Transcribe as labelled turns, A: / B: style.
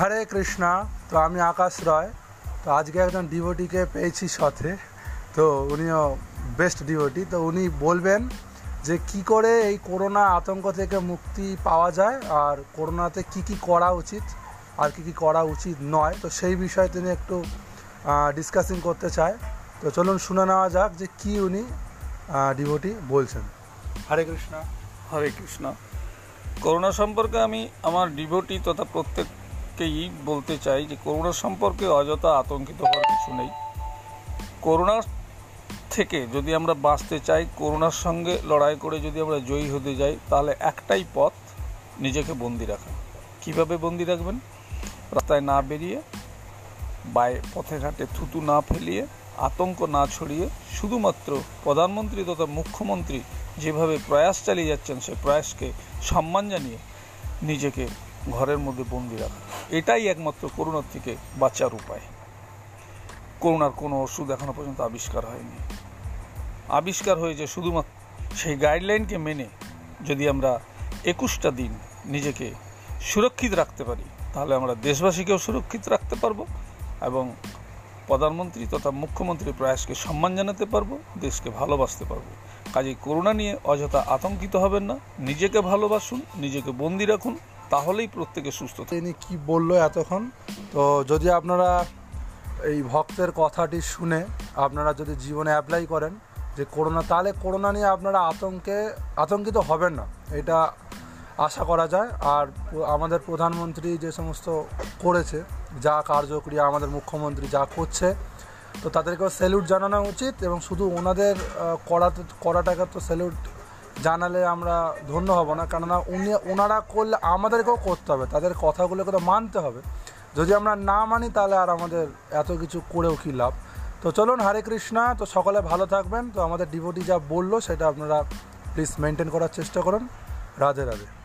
A: হরে কৃষ্ণা, তো আমি আকাশ রয়। তো আজকে একজন ডিভোটিকে পেয়েছি সাথে। তো উনিও বেস্ট ডিভোটি। তো উনি বলবেন যে কি করে এই করোনা আতঙ্ক থেকে মুক্তি পাওয়া যায় আর করোনাতে কি কি করা উচিত আর কি কি করা উচিত নয়। তো সেই বিষয়ে তিনি একটু ডিসকাসিং করতে চায়। তো চলুন শুনে নেওয়া যাক যে কি উনি ডিভোটি বলছেন। হরে কৃষ্ণা,
B: হরে কৃষ্ণ। করোনা সম্পর্কে আমি, আমার ডিভোটি তথা প্রত্যেককেই বলতে চাই যে করোনা সম্পর্কে অযথা আতঙ্কিত হওয়ার কিছু নেই। করোনা থেকে যদি আমরা বাঁচতে চাই, করোনার সঙ্গে লড়াই করে যদি আমরা জয়ী হতে যাই, তাহলে একটাই পথ, নিজেকে বন্দি রাখা। কীভাবে বন্দি রাখবেন? রাস্তায় না বেরিয়ে বাই পথে ঘাটে থুতু না ফেলিয়ে, আতঙ্ক না ছড়িয়ে শুধুমাত্র প্রধানমন্ত্রী তথা মুখ্যমন্ত্রী যেভাবে প্রয়াস চালিয়ে যাচ্ছেন সেই প্রয়াসকে সম্মান জানিয়ে নিজেকে ঘরের মধ্যে বন্দি রাখা। এটাই একমাত্র করোনার থেকে বাঁচার উপায়। করোনার কোনো ওষুধ এখনও পর্যন্ত আবিষ্কার হয়নি। আবিষ্কার হয়েছে শুধুমাত্র সেই গাইডলাইনকে মেনে যদি আমরা একুশটা দিন নিজেকে সুরক্ষিত রাখতে পারি, তাহলে আমরা দেশবাসীকেও সুরক্ষিত রাখতে পারব এবং প্রধানমন্ত্রী তথা মুখ্যমন্ত্রীর প্রয়াসকে সম্মান জানাতে পারব, দেশকে ভালোবাসতে পারব। কাজে করোনা নিয়ে অযথা আতঙ্কিত হবেন না। নিজেকে ভালোবাসুন, নিজেকে বন্দি রাখুন। তাহলেই প্রত্যেকে সুস্থ
A: তিনি কি বলল এতক্ষণ? তো যদি আপনারা এই ভক্তের কথাটি শুনে আপনারা যদি জীবনে অ্যাপ্লাই করেন যে করোনা, তাহলে করোনা নিয়ে আপনারা আতঙ্কে, আতঙ্কিত হবেন না। এটা আশা করা যায়। আর আমাদের প্রধানমন্ত্রী যে সমস্ত করেছে, যা কার্যক্রিয়া, আমাদের মুখ্যমন্ত্রী যা করছে, তো তাদেরকেও স্যালুট জানানো উচিত এবং শুধু ওনাদের করাতে, করাটাকে তো স্যালুট জানালে আমরা ধন্য হব না। কেননা উনি ওনারা করলে আমাদেরকেও করতে হবে, তাদের কথাগুলোকে তো মানতে হবে। যদি আমরা না মানি তাহলে আর আমাদের এত কিছু করেও কী লাভ? তো চলুন, হরে কৃষ্ণা, তো সকলে ভালো থাকবেন। তো আমাদের ডিভোটি যা বলল সেটা আপনারা প্লিজ মেনটেন করার চেষ্টা করুন। রাধে রাধে।